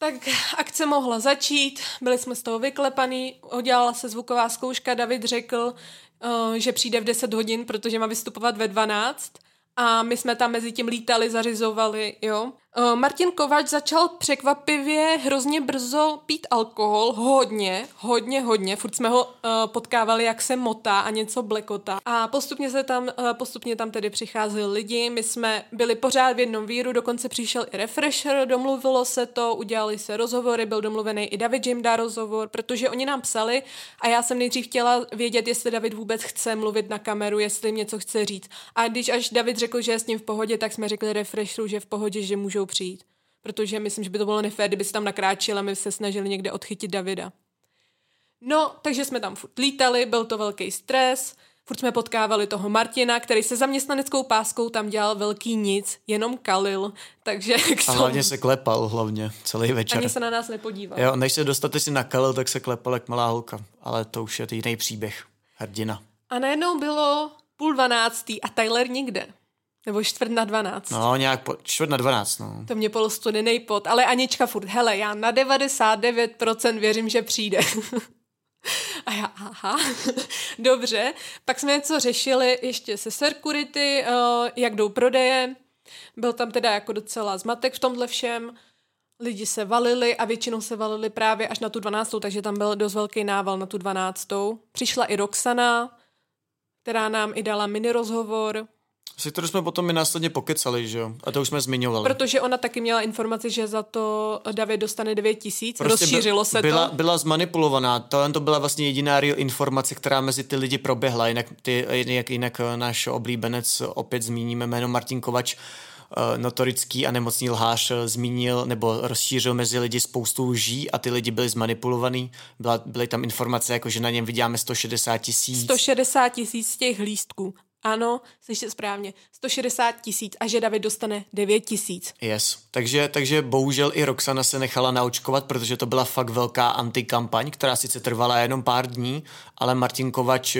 Tak akce mohla začít, byli jsme z toho vyklepaný, udělala se zvuková zkouška, David řekl, Eh, že přijde v 10 hodin, protože má vystupovat ve 12 a my jsme tam mezi tím lítali, zařizovali, jo. Uh, Martin Kovač začal překvapivě hrozně brzo pít alkohol, hodně, hodně, hodně. Furt jsme ho uh, potkávali, jak se motá a něco blekota. A postupně se tam, uh, postupně tam tedy přicházeli lidi, my jsme byli pořád v jednom víru, dokonce přišel i refresher, domluvilo se to, udělali se rozhovory, byl domluvený i David Jim dá rozhovor, protože oni nám psali a já jsem nejdřív chtěla vědět, jestli David vůbec chce mluvit na kameru, jestli něco chce říct. A když až David řekl, že je s ním v pohodě, tak jsme řekli refresheru, že v pohodě, že můžou přijít. Protože myslím, že by to bylo nefér, kdyby se tam nakráčil a my se snažili někde odchytit Davida. No, takže jsme tam furt lítali, byl to velký stres, furt jsme potkávali toho Martina, který se zaměstnaneckou páskou tam dělal velký nic, jenom kalil, takže... A hlavně se klepal hlavně celý večer. Ani se na nás nepodíval. Jo, než se dostatečně nakalil, tak se klepal jak malá holka. Ale to už je jiný příběh. Hrdina. A najednou bylo půl dvanáctý a Tyler nikde. Nebo čtvrt na dvanáct. No, nějak po, čtvrt na dvanáct, no. To mě polo studený pot, ale Anička furt, hele, já na 99% věřím, že přijde. A já, aha, dobře. Pak jsme něco řešili ještě se security, uh, jak jdou prodeje. Byl tam teda jako docela zmatek v tomhle všem. Lidi se valili a většinou se valili právě až na tu 12. takže tam byl dost velký nával na tu 12. Přišla i Roxana, která nám i dala mini rozhovor. Se kterou jsme potom i následně pokecali, že jo? A to už jsme zmiňovali. Protože ona taky měla informaci, že za to David dostane 9 tisíc, prostě rozšířilo se byla, to. Byla zmanipulovaná, to, to byla vlastně jediná real informace, která mezi ty lidi proběhla, jinak, ty, jak jinak náš oblíbenec, opět zmíníme jméno Martin Kovač, uh, notorický a nemocný lhář zmínil nebo rozšířil mezi lidi spoustu lží a ty lidi byli zmanipulovaný. Byla, byly tam informace, jako že na něm vyděláme 160 tisíc. 160 tisíc z těch lístků. Ano, slyšte správně, 160 tisíc a že David dostane 9 tisíc. Yes. Takže, takže bohužel i Roxana se nechala naočkovat, protože to byla fakt velká antikampaň, která sice trvala jenom pár dní, ale Martin Kovač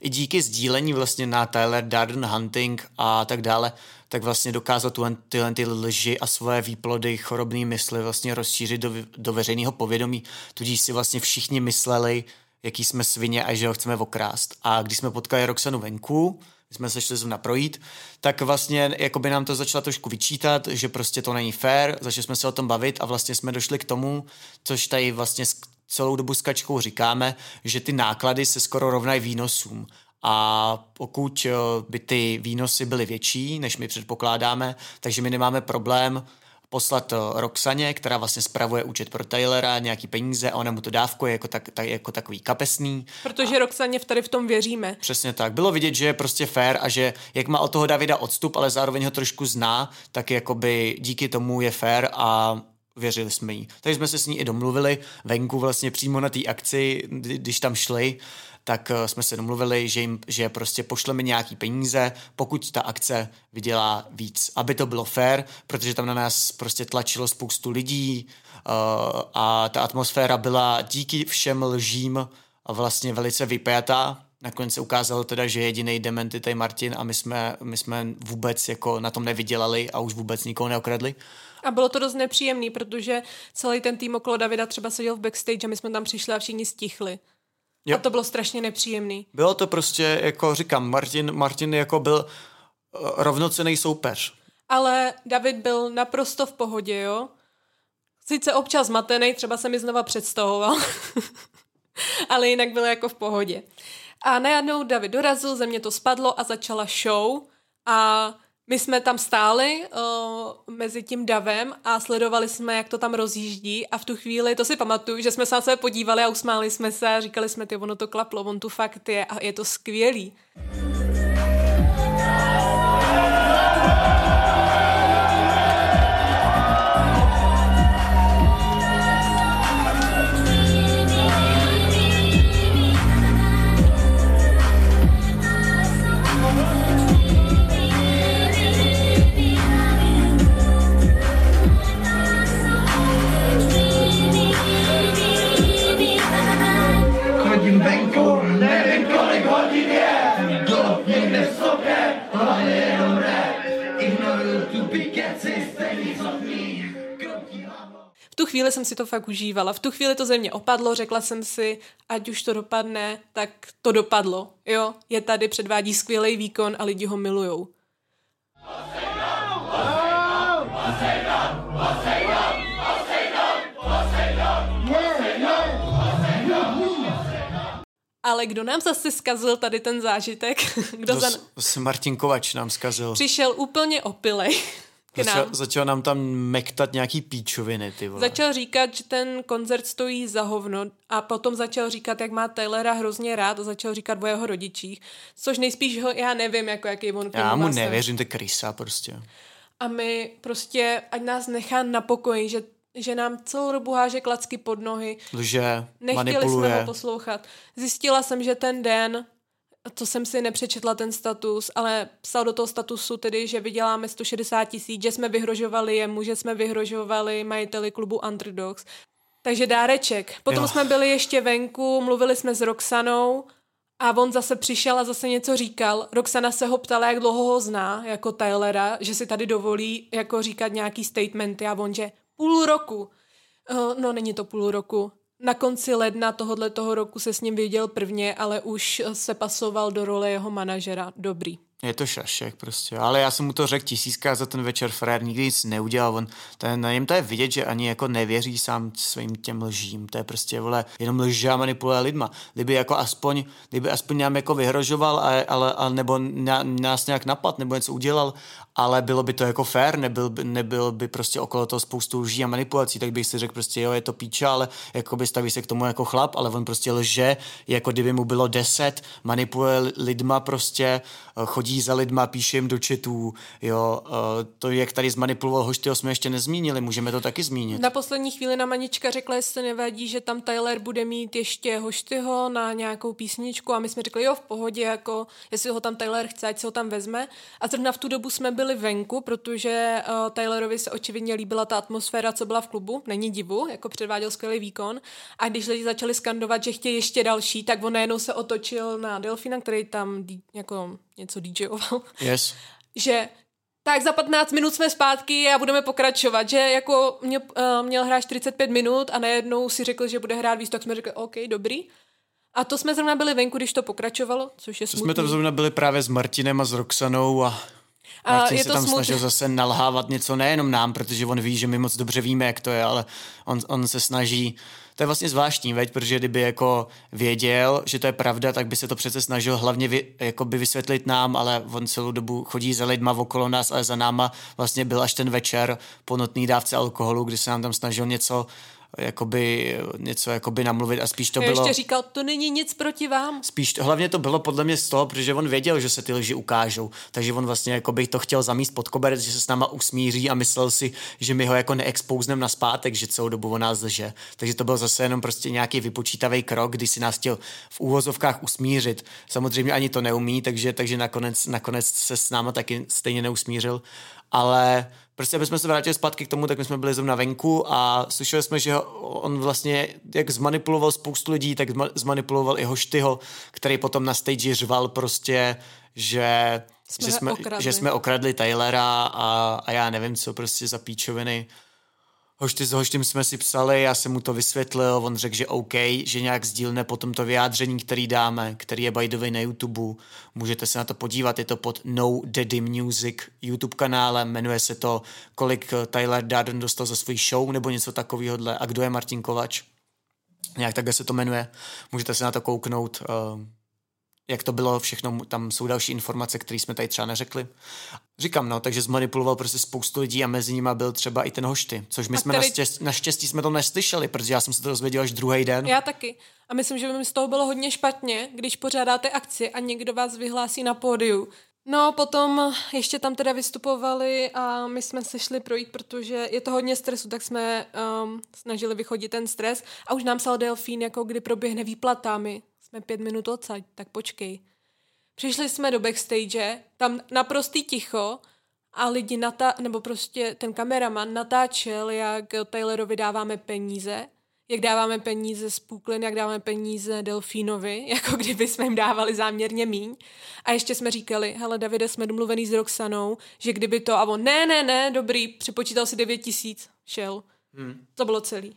i díky sdílení vlastně na Tyler Darden Hunting a tak dále, tak vlastně dokázal tu, tyhle ty lži a svoje výplody, chorobné mysli vlastně rozšířit do, do veřejného povědomí. Tudíž si vlastně všichni mysleli, jaký jsme svině a že ho chceme okrást. A když jsme potkali Roxanu venku, jsme se šli zrovna projít, tak vlastně jako by nám to začala trošku vyčítat, že prostě to není fair, začali jsme se o tom bavit a vlastně jsme došli k tomu, což tady vlastně celou dobu s Kačkou říkáme, že ty náklady se skoro rovnají výnosům. A pokud eh, by ty výnosy byly větší, než my předpokládáme, takže my nemáme problém poslat Roxaně, která vlastně spravuje účet pro Taylora, nějaký peníze a ona mu to dávkuje jako, tak, tak, jako takový kapesný. Protože a... Roxaně v tady v tom věříme. Přesně tak. Bylo vidět, že je prostě fair a že jak má od toho Davida odstup, ale zároveň ho trošku zná, tak jakoby díky tomu je fair a věřili jsme jí. Takže jsme se s ní i domluvili venku vlastně přímo na té akci, když tam šli, tak eh, jsme se domluvili, že, jim, že prostě pošleme nějaký peníze, pokud ta akce vydělá víc. Aby to bylo fair, protože tam na nás prostě tlačilo spoustu lidí uh, a ta atmosféra byla díky všem lžím vlastně velice vypjatá. Nakonec se ukázalo teda, že jediný dement je tady Martin a my jsme, my jsme vůbec jako na tom nevydělali a už vůbec nikoho neokradli. A bylo to dost nepříjemný, protože celý ten tým okolo Davida třeba seděl v backstage a my jsme tam přišli a všichni stichli. Jo. A to bylo strašně nepříjemný. Bylo to prostě, jako říkám, Martin, Martin jako byl uh, rovnocený soupeř. Ale David byl naprosto v pohodě, jo. Sice občas zmatený, třeba se mi znova představoval, ale jinak byl jako v pohodě. A najednou David dorazil, ze mě to spadlo a začala show a my jsme tam stáli uh, mezi tím davem a sledovali jsme, jak to tam rozjíždí a v tu chvíli, to si pamatuju, že jsme se na sebe podívali a usmáli jsme se a říkali jsme, ty ono to klaplo, on tu fakt je a je to skvělý. jsem si to fakt užívala. V tu chvíli to ze mě opadlo, řekla jsem si, ať už to dopadne, tak to dopadlo. Jo, je tady, předvádí skvělý výkon a lidi ho milujou. Ale kdo nám zase zkazil tady ten zážitek? Kdo kdo za... Martin Kovač nám zkazil. Přišel úplně opilej k Začal, nám. začal nám tam mektat nějaký píčoviny, ty vole. Začal říkat, že ten koncert stojí za hovno a potom začal říkat, jak má Taylora hrozně rád a začal říkat o jeho rodičích, což nejspíš ho, já nevím, jako jaký on Já mu nevěřím, to je krysa prostě. A my prostě, ať nás nechá na pokoji, že, že nám celou dobu háže klacky pod nohy, Lže, Nechtěli manipuluje. jsme ho poslouchat. Zjistila jsem, že ten den, to jsem si nepřečetla ten status, ale psal do toho statusu tedy, že vyděláme 160 tisíc, že jsme vyhrožovali jemu, že jsme vyhrožovali majiteli klubu Underdogs. Takže dáreček. Potom Jo. jsme byli ještě venku, mluvili jsme s Roxanou a on zase přišel a zase něco říkal. Roxana se ho ptala, jak dlouho ho zná, jako Taylora, že si tady dovolí jako říkat nějaký statementy a on, že půl roku. Uh, no, není to půl roku. Na konci ledna tohohle toho roku se s ním viděl prvně, ale už se pasoval do role jeho manažera. Dobrý. Je to šašek prostě, ale já jsem mu to řekl tisíckrát za ten večer, Frér nikdy nic neudělal, on, ten, na něm to je vidět, že ani jako nevěří sám svým těm lžím, to je prostě, vole, jenom lže a manipuluje lidma. Kdyby jako aspoň, kdyby aspoň nám jako vyhrožoval, a, ale, a nebo ná, nás nějak napad, nebo něco udělal, ale bylo by to jako fair, nebyl by, nebyl by prostě okolo toho spoustu lží a manipulací, tak bych si řekl prostě, jo, je to píča, ale jako by staví se k tomu jako chlap, ale on prostě lže, jako kdyby mu bylo deset, manipuluje lidma prostě, eh, chodí za lidma, píše jim do četů, jo, eh, to, jak tady zmanipuloval Hoštyho, jsme ještě nezmínili, můžeme to taky zmínit. Na poslední chvíli nám Anička řekla, jestli se nevadí, že tam Tyler bude mít ještě Hoštyho na nějakou písničku a my jsme řekli, jo, v pohodě, jako jestli ho tam Tyler chce, ať se ho tam vezme. A zrovna v tu dobu jsme byli venku, protože uh, Tylerovi se očividně líbila ta atmosféra, co byla v klubu, není divu, jako předváděl skvělý výkon. A když lidi začali skandovat, že chtějí ještě další, tak on najednou se otočil na Delfina, který tam jako něco DJoval Yes. že tak za 15 minut jsme zpátky a budeme pokračovat, že jako mě, uh, měl hrát 45 minut a najednou si řekl, že bude hrát víc, tak jsme řekli, OK, dobrý. A to jsme zrovna byli venku, když to pokračovalo, což je To smutný. jsme tam zrovna byli právě s Martinem a s Roxanou a A Martin je se to tam smutné. snažil zase nalhávat něco nejenom nám, protože on ví, že my moc dobře víme, jak to je, ale on, on se snaží, to je vlastně zvláštní, veď, protože kdyby jako věděl, že to je pravda, tak by se to přece snažil hlavně vy, jako by vysvětlit nám, ale on celou dobu chodí za lidma okolo nás, ale za náma vlastně byl až ten večer po notný dávce alkoholu, kdy se nám tam snažil něco jakoby, něco jakoby namluvit a spíš to bylo... ještě říkal, to není nic proti vám. Spíš to, hlavně to bylo podle mě z toho, protože on věděl, že se ty lži ukážou, takže on vlastně jako by to chtěl zamíst pod koberec, že se s náma usmíří a myslel si, že my ho jako neexpouznem na zpátek, že celou dobu on nás lže. Takže to byl zase jenom prostě nějaký vypočítavý krok, kdy si nás chtěl v úvozovkách usmířit. Samozřejmě ani to neumí, takže, takže nakonec, nakonec se s náma taky stejně neusmířil. Ale prostě, aby jsme se vrátili zpátky k tomu, tak my jsme byli zrovna venku a slyšeli jsme, že on vlastně jak zmanipuloval spoustu lidí, tak zma- zmanipuloval i Hoštyho, který potom na stage řval prostě, že Jsme že, jsme, okradli. že jsme okradli Taylora a, a já nevím co prostě za píčoviny. Hošty s Hoštym jsme si psali, já jsem mu to vysvětlil, on řekl, že OK, že nějak sdílne potom to vyjádření, který dáme, který je by the way na YouTube. Můžete se na to podívat, je to pod No Daddy Music YouTube kanále, jmenuje se to Kolik Tyler Darden dostal za svůj show, nebo něco takového. A kdo je Martin Kovač? Nějak takhle se to jmenuje. Můžete se na to kouknout. Uh, jak to bylo všechno, tam jsou další informace, které jsme tady třeba neřekli. Říkám, no, takže zmanipuloval prostě spoustu lidí a mezi nimi byl třeba i ten hošty, což my A jsme který- naštěstí, naštěstí jsme to neslyšeli, protože já jsem se to dozvěděl až druhý den. Já taky. A myslím, že by mi z toho bylo hodně špatně, když pořádáte akci a někdo vás vyhlásí na pódiu. No, potom ještě tam teda vystupovali a my jsme se šli projít, protože je to hodně stresu, tak jsme um, snažili vychodit ten stres a už nám psal Delfín, jako kdy proběhne výplata, my jsme pět minut odsaď, tak počkej. Přišli jsme do backstage, tam naprostý ticho a lidi natá- nebo prostě ten kameraman natáčel, jak Taylorovi dáváme peníze, jak dáváme peníze z Puklin, jak dáváme peníze Delfínovi, jako kdyby jsme jim dávali záměrně míň. A ještě jsme říkali, hele Davide, jsme domluvený s Roxanou, že kdyby to, a on, ne, ne, ne, dobrý, připočítal si 9 tisíc, šel. Hmm. To bylo celý.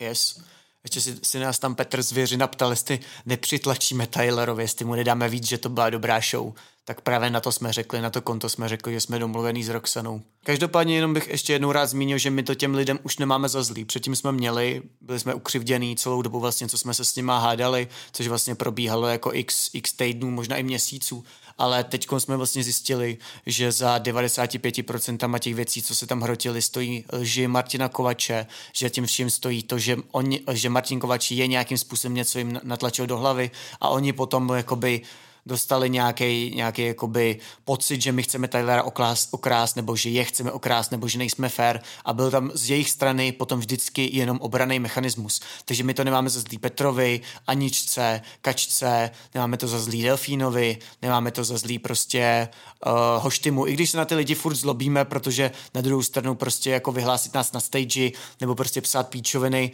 Yes. Ještě si, si nás tam Petr Zvěřina ptal, jestli nepřitlačíme Tylerovi, jestli mu nedáme víc, že to byla dobrá show. Tak právě na to jsme řekli, na to konto jsme řekli, že jsme domluvený s Roxanou. Každopádně jenom bych ještě jednou rád zmínil, že my to těm lidem už nemáme za zlý. Předtím jsme měli, byli jsme ukřivděný celou dobu vlastně, co jsme se s nima hádali, což vlastně probíhalo jako x, x týdnů, možná i měsíců ale teď jsme vlastně zjistili, že za 95% těch věcí, co se tam hrotili, stojí lži Martina Kovače, že tím vším stojí to, že, oni, že Martin Kovač je nějakým způsobem něco jim natlačil do hlavy a oni potom jakoby dostali nějaký, nějaký jakoby pocit, že my chceme Tylera okrást, okrást, nebo že je chceme okrást, nebo že nejsme fair a byl tam z jejich strany potom vždycky jenom obraný mechanismus. Takže my to nemáme za zlý Petrovi, Aničce, Kačce, nemáme to za zlý Delfínovi, nemáme to za zlý prostě uh, Hoštimu, i když se na ty lidi furt zlobíme, protože na druhou stranu prostě jako vyhlásit nás na stage nebo prostě psát píčoviny,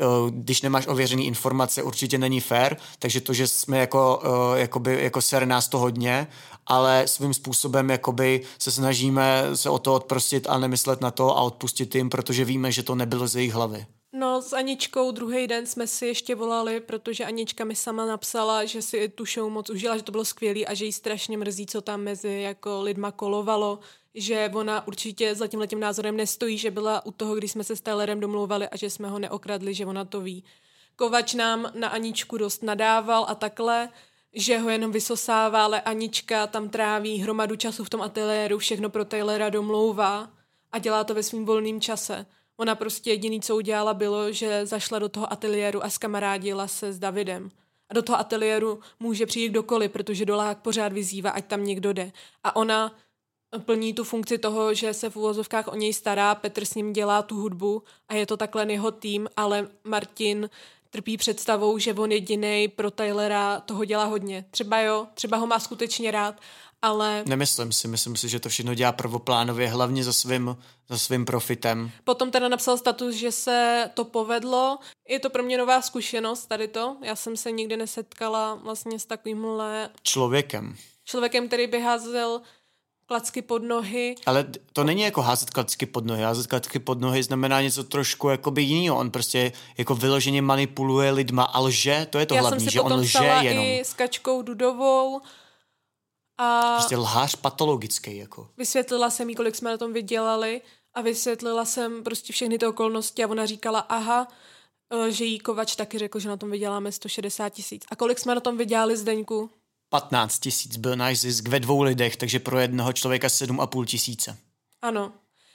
Eh, když nemáš ověřený informace, určitě není fair, takže to, že jsme jako, eh, jakoby, jako ser nás to hodně, ale svým způsobem jakoby se snažíme se o to odprostit a nemyslet na to a odpustit jim, protože víme, že to nebylo z jejich hlavy. No s Aničkou druhý den jsme si ještě volali, protože Anička mi sama napsala, že si tu show moc užila, že to bylo skvělé a že jí strašně mrzí, co tam mezi jako lidma kolovalo, že ona určitě za tím letím názorem nestojí, že byla u toho, když jsme se s Tylerem domlouvali a že jsme ho neokradli, že ona to ví. Kovač nám na Aničku dost nadával a takhle, že ho jenom vysosává, ale Anička tam tráví hromadu času v tom ateliéru, všechno pro Taylora domlouvá a dělá to ve svým volném čase. Ona prostě jediný, co udělala, bylo, že zašla do toho ateliéru a skamarádila se s Davidem. A do toho ateliéru může přijít kdokoliv, protože Dolák pořád vyzývá, ať tam někdo jde. A ona plní tu funkci toho, že se v úvozovkách o něj stará, Petr s ním dělá tu hudbu a je to takhle jeho tým, ale Martin trpí představou, že on jediný pro Tylera toho dělá hodně. Třeba jo, třeba ho má skutečně rád, ale... Nemyslím si, myslím si, že to všechno dělá prvoplánově, hlavně za svým, za svým profitem. Potom teda napsal status, že se to povedlo. Je to pro mě nová zkušenost tady to. Já jsem se nikdy nesetkala vlastně s takovýmhle... Člověkem. Člověkem, který by házel klacky pod nohy. Ale to není jako házet klacky pod nohy. Házet klacky pod nohy znamená něco trošku jakoby jiného. On prostě jako vyloženě manipuluje lidma a lže, to je to Já hlavní, jsem si že on lže jenom. i s Kačkou Dudovou a Prostě lhář patologický jako. vysvětlila jsem jí, kolik jsme na tom vydělali a vysvětlila jsem prostě všechny ty okolnosti a ona říkala, aha, eh, že jí Kovač taky řekl, že na tom vyděláme 160 tisíc. A kolik jsme na tom vydělali Zdeňku? 15 tisíc byl náš zisk ve dvou lidech, takže pro jednoho člověka 7,5 tisíce. Ano.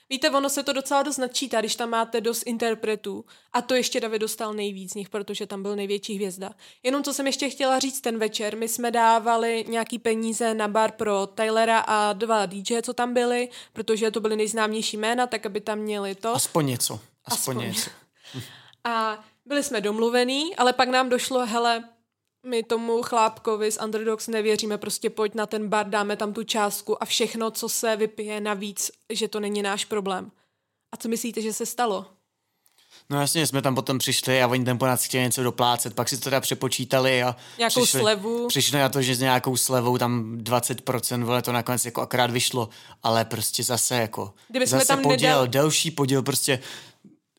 Víte, ono se to docela dost načítá, když tam máte dost interpretů. A to ještě David dostal nejvíc z nich, protože tam byl největší hvězda. Jenom co jsem ještě chtěla říct ten večer, my jsme dávali nějaký peníze na bar pro Tylera a dva DJ, co tam byli, protože to byly nejznámější jména, tak aby tam měli to. Aspoň něco. Aspoň, Aspoň. něco. A byli jsme domluvení, ale pak nám došlo, hele, my tomu chlápkovi z Underdogs nevěříme, prostě pojď na ten bar, dáme tam tu částku a všechno, co se vypije navíc, že to není náš problém. A co myslíte, že se stalo? No jasně, jsme tam potom přišli a oni ten po nás chtěli něco doplácet, pak si to teda přepočítali a Nějakou přišli, slevu. přišli na to, že s nějakou slevou tam 20%, vole, to nakonec jako akorát vyšlo, ale prostě zase jako, Kdyby jsme zase tam podíl, nedal- delší podíl, prostě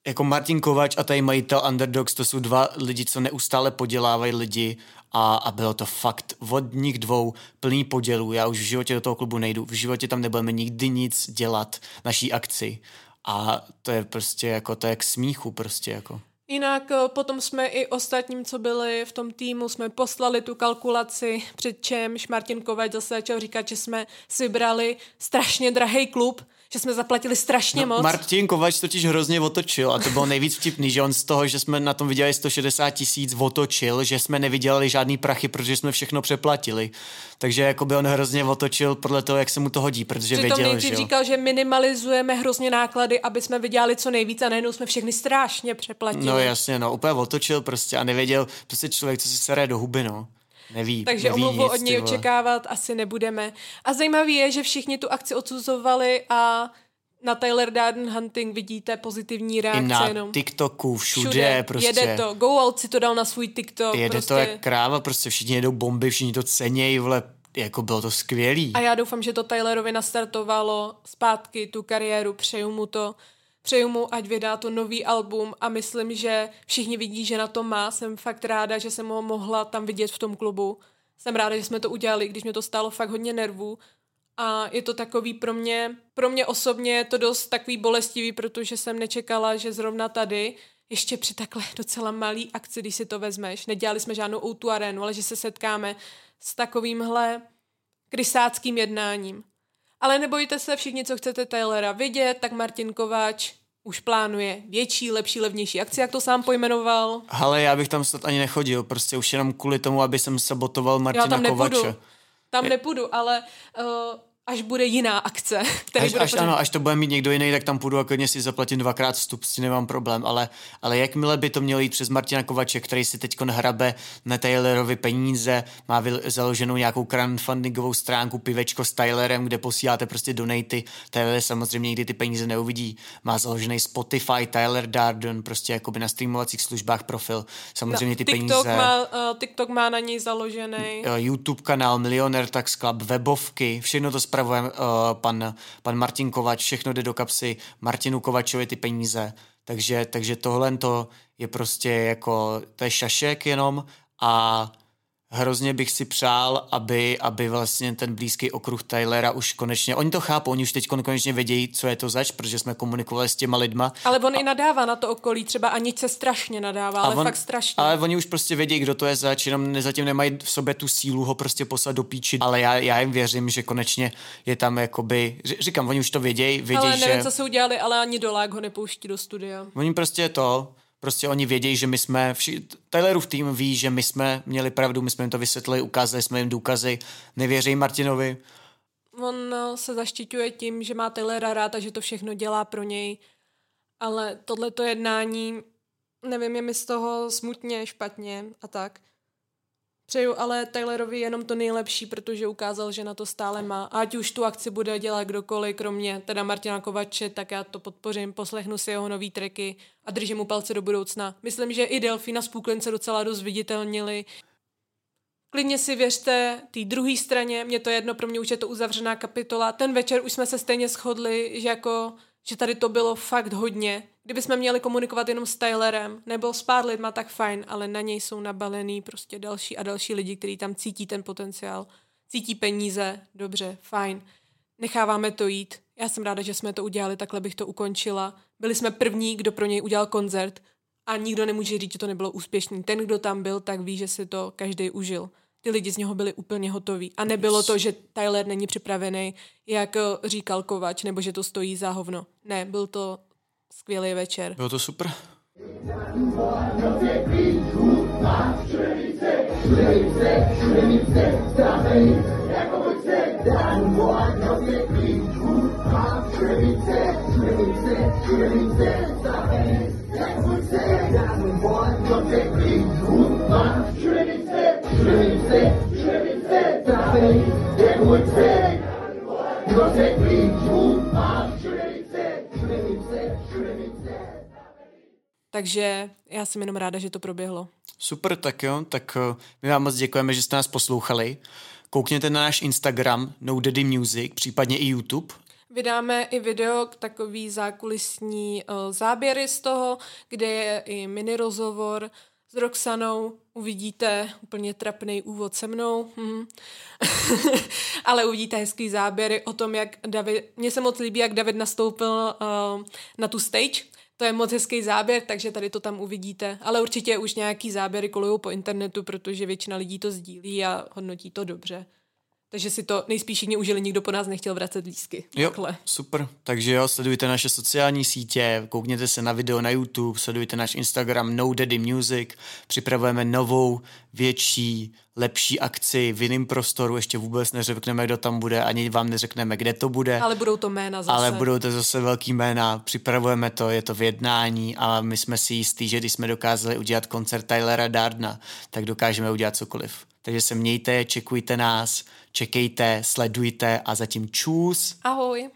jako Martin Kovač a tady majitel Underdogs, to jsou dva lidi, co neustále podělávají lidi a, a bylo to fakt od nich dvou plný podělů. Já už v životě do toho klubu nejdu, v životě tam nebudeme nikdy nic dělat, naší akci. A to je prostě jako, to je k smíchu prostě jako. Jinak eh, potom jsme i ostatním, co byli v tom týmu, jsme poslali tu kalkulaci, před čemž Martin Kovač zase začal říkat, že jsme si vybrali strašně drahý klub, že jsme zaplatili strašně moc. No, Martin Kovač totiž hrozně otočil a to bylo nejvíc vtipný, že on z toho, že jsme na tom vydělali 160 tisíc, otočil, že jsme nevydělali žádný prachy, protože jsme všechno přeplatili. Takže jako by on hrozně otočil podle toho, jak se mu to hodí, protože Přitom věděl, že jo. říkal, že minimalizujeme hrozně náklady, aby jsme vydělali co nejvíc a najednou jsme všechny strašně přeplatili. No jasně, no, úplně otočil prostě a nevěděl, prostě člověk, co si sere do huby, no. Neví, Takže neví omluvu nic, od něj očekávat asi nebudeme. A zajímavé je, že všichni tu akci odsuzovali a na Tyler Darden Hunting vidíte pozitivní I reakce na jenom. TikToku, všude, všude prostě. Jede to. Go Out si to dal na svůj TikTok. Jede prostě. to jak kráva, prostě všichni jedou bomby, všichni to cenějí, vole, jako bylo to skvělý. A já doufám, že to Tylerovi nastartovalo zpátky tu kariéru, přeju mu to. Přeju mu, ať vydá to nový album a myslím, že všichni vidí, že na to má. Jsem fakt ráda, že jsem ho mohla tam vidět v tom klubu. Jsem ráda, že jsme to udělali, když mě to stálo fakt hodně nervů. A je to takový pro mě, pro mě osobně je to dost takový bolestivý, protože jsem nečekala, že zrovna tady, ještě při takhle docela malý akci, když si to vezmeš, nedělali jsme žádnou o arénu, ale že se setkáme s takovýmhle krysáckým jednáním. Ale nebojte se, všichni, co chcete Taylora vidět, tak Martin Kováč už plánuje větší, lepší, levnější akci, jak to sám pojmenoval. Ale já bych tam snad ani nechodil, prostě už jenom kvůli tomu, aby jsem sabotoval Martina já tam Kovače. Nepůjdu. Tam nepůjdu, ale uh, až bude jiná akce. Až, bude až, ano, až to bude mít někdo jiný, tak tam půjdu a klidně si zaplatím dvakrát vstup, s tím nemám problém, ale, ale jakmile by to mělo jít přes Martina Kovače, který si teď hrabe na Taylorovi peníze, má založenou nějakou crowdfundingovou stránku Pivečko s Tylerem, kde posíláte prostě donaty, Taylor samozřejmě nikdy ty peníze neuvidí, má založený Spotify, Tyler Darden, prostě jakoby na streamovacích službách profil, samozřejmě ty TikTok peníze. Má, uh, TikTok má na něj založený. YouTube kanál Millionaire Tax Club, webovky, všechno to spravuje uh, pan, pan Martin Kovač, všechno jde do kapsy Martinu Kovačovi ty peníze, takže, takže tohle to je prostě jako, to je šašek jenom a hrozně bych si přál, aby, aby vlastně ten blízký okruh Tylera už konečně, oni to chápou, oni už teď konečně vědějí, co je to zač, protože jsme komunikovali s těma lidma. Ale on a, i nadává na to okolí, třeba se strašně nadává, ale on, fakt strašně. Ale oni už prostě vědí, kdo to je zač, jenom zatím nemají v sobě tu sílu ho prostě poslat do píči, ale já, já jim věřím, že konečně je tam jakoby, říkám, oni už to vědějí, vědí, ale nevím, že... co se udělali, ale ani Dolák ho nepouští do studia. Oni prostě to, Prostě oni vědějí, že my jsme, vši, Tylerův tým ví, že my jsme měli pravdu, my jsme jim to vysvětlili, ukázali jsme jim důkazy, nevěří Martinovi. On no, se zaštiťuje tím, že má Taylora rád a že to všechno dělá pro něj, ale tohleto jednání, nevím, je mi z toho smutně, špatně a tak. Přeju ale Taylorovi jenom to nejlepší, protože ukázal, že na to stále má. Ať už tu akci bude dělat kdokoliv, kromě teda Martina Kovače, tak já to podpořím, poslechnu si jeho nový treky a držím mu palce do budoucna. Myslím, že i Delfina z se docela dost viditelnili. Klidně si věřte té druhé straně, mě to jedno, pro mě už je to uzavřená kapitola. Ten večer už jsme se stejně shodli, že jako že tady to bylo fakt hodně. Kdyby jsme měli komunikovat jenom s Tylerem nebo s pár lidma, tak fajn, ale na něj jsou nabalený prostě další a další lidi, kteří tam cítí ten potenciál, cítí peníze, dobře, fajn. Necháváme to jít. Já jsem ráda, že jsme to udělali, takhle bych to ukončila. Byli jsme první, kdo pro něj udělal koncert a nikdo nemůže říct, že to nebylo úspěšný. Ten, kdo tam byl, tak ví, že si to každý užil ty lidi z něho byli úplně hotoví. A nebylo to, že Tyler není připravený, jak eh, říkal Kovač, nebo že to stojí za hovno. Ne, byl to skvělý večer. Bylo to super. Takže já jsem jenom ráda, že to proběhlo. Super, tak jo, tak eh, my vám moc děkujeme, že jste nás poslouchali. Koukněte na náš Instagram No Daddy Music, případně i YouTube. Vydáme i video, takový zákulisní uh, záběry z toho, kde je i mini rozhovor s Roxanou. Uvidíte úplně trapný úvod se mnou, hm. ale uvidíte hezký záběry o tom, jak David, mně se moc líbí, jak David nastoupil uh, na tu stage, to je moc hezký záběr, takže tady to tam uvidíte. Ale určitě už nějaký záběry kolují po internetu, protože většina lidí to sdílí a hodnotí to dobře. Takže si to nejspíš jině užili, nikdo po nás nechtěl vracet lísky. Jo, Takhle. super. Takže jo, sledujte naše sociální sítě, koukněte se na video na YouTube, sledujte náš Instagram No Daddy Music, připravujeme novou, větší, lepší akci v jiném prostoru, ještě vůbec neřekneme, kdo tam bude, ani vám neřekneme, kde to bude. Ale budou to jména zase. Ale budou to zase velký jména, připravujeme to, je to v jednání a my jsme si jistí, že když jsme dokázali udělat koncert Tylera Dardna, tak dokážeme udělat cokoliv. Takže se mějte, čekujte nás, čekejte, sledujte a zatím čus. Ahoj.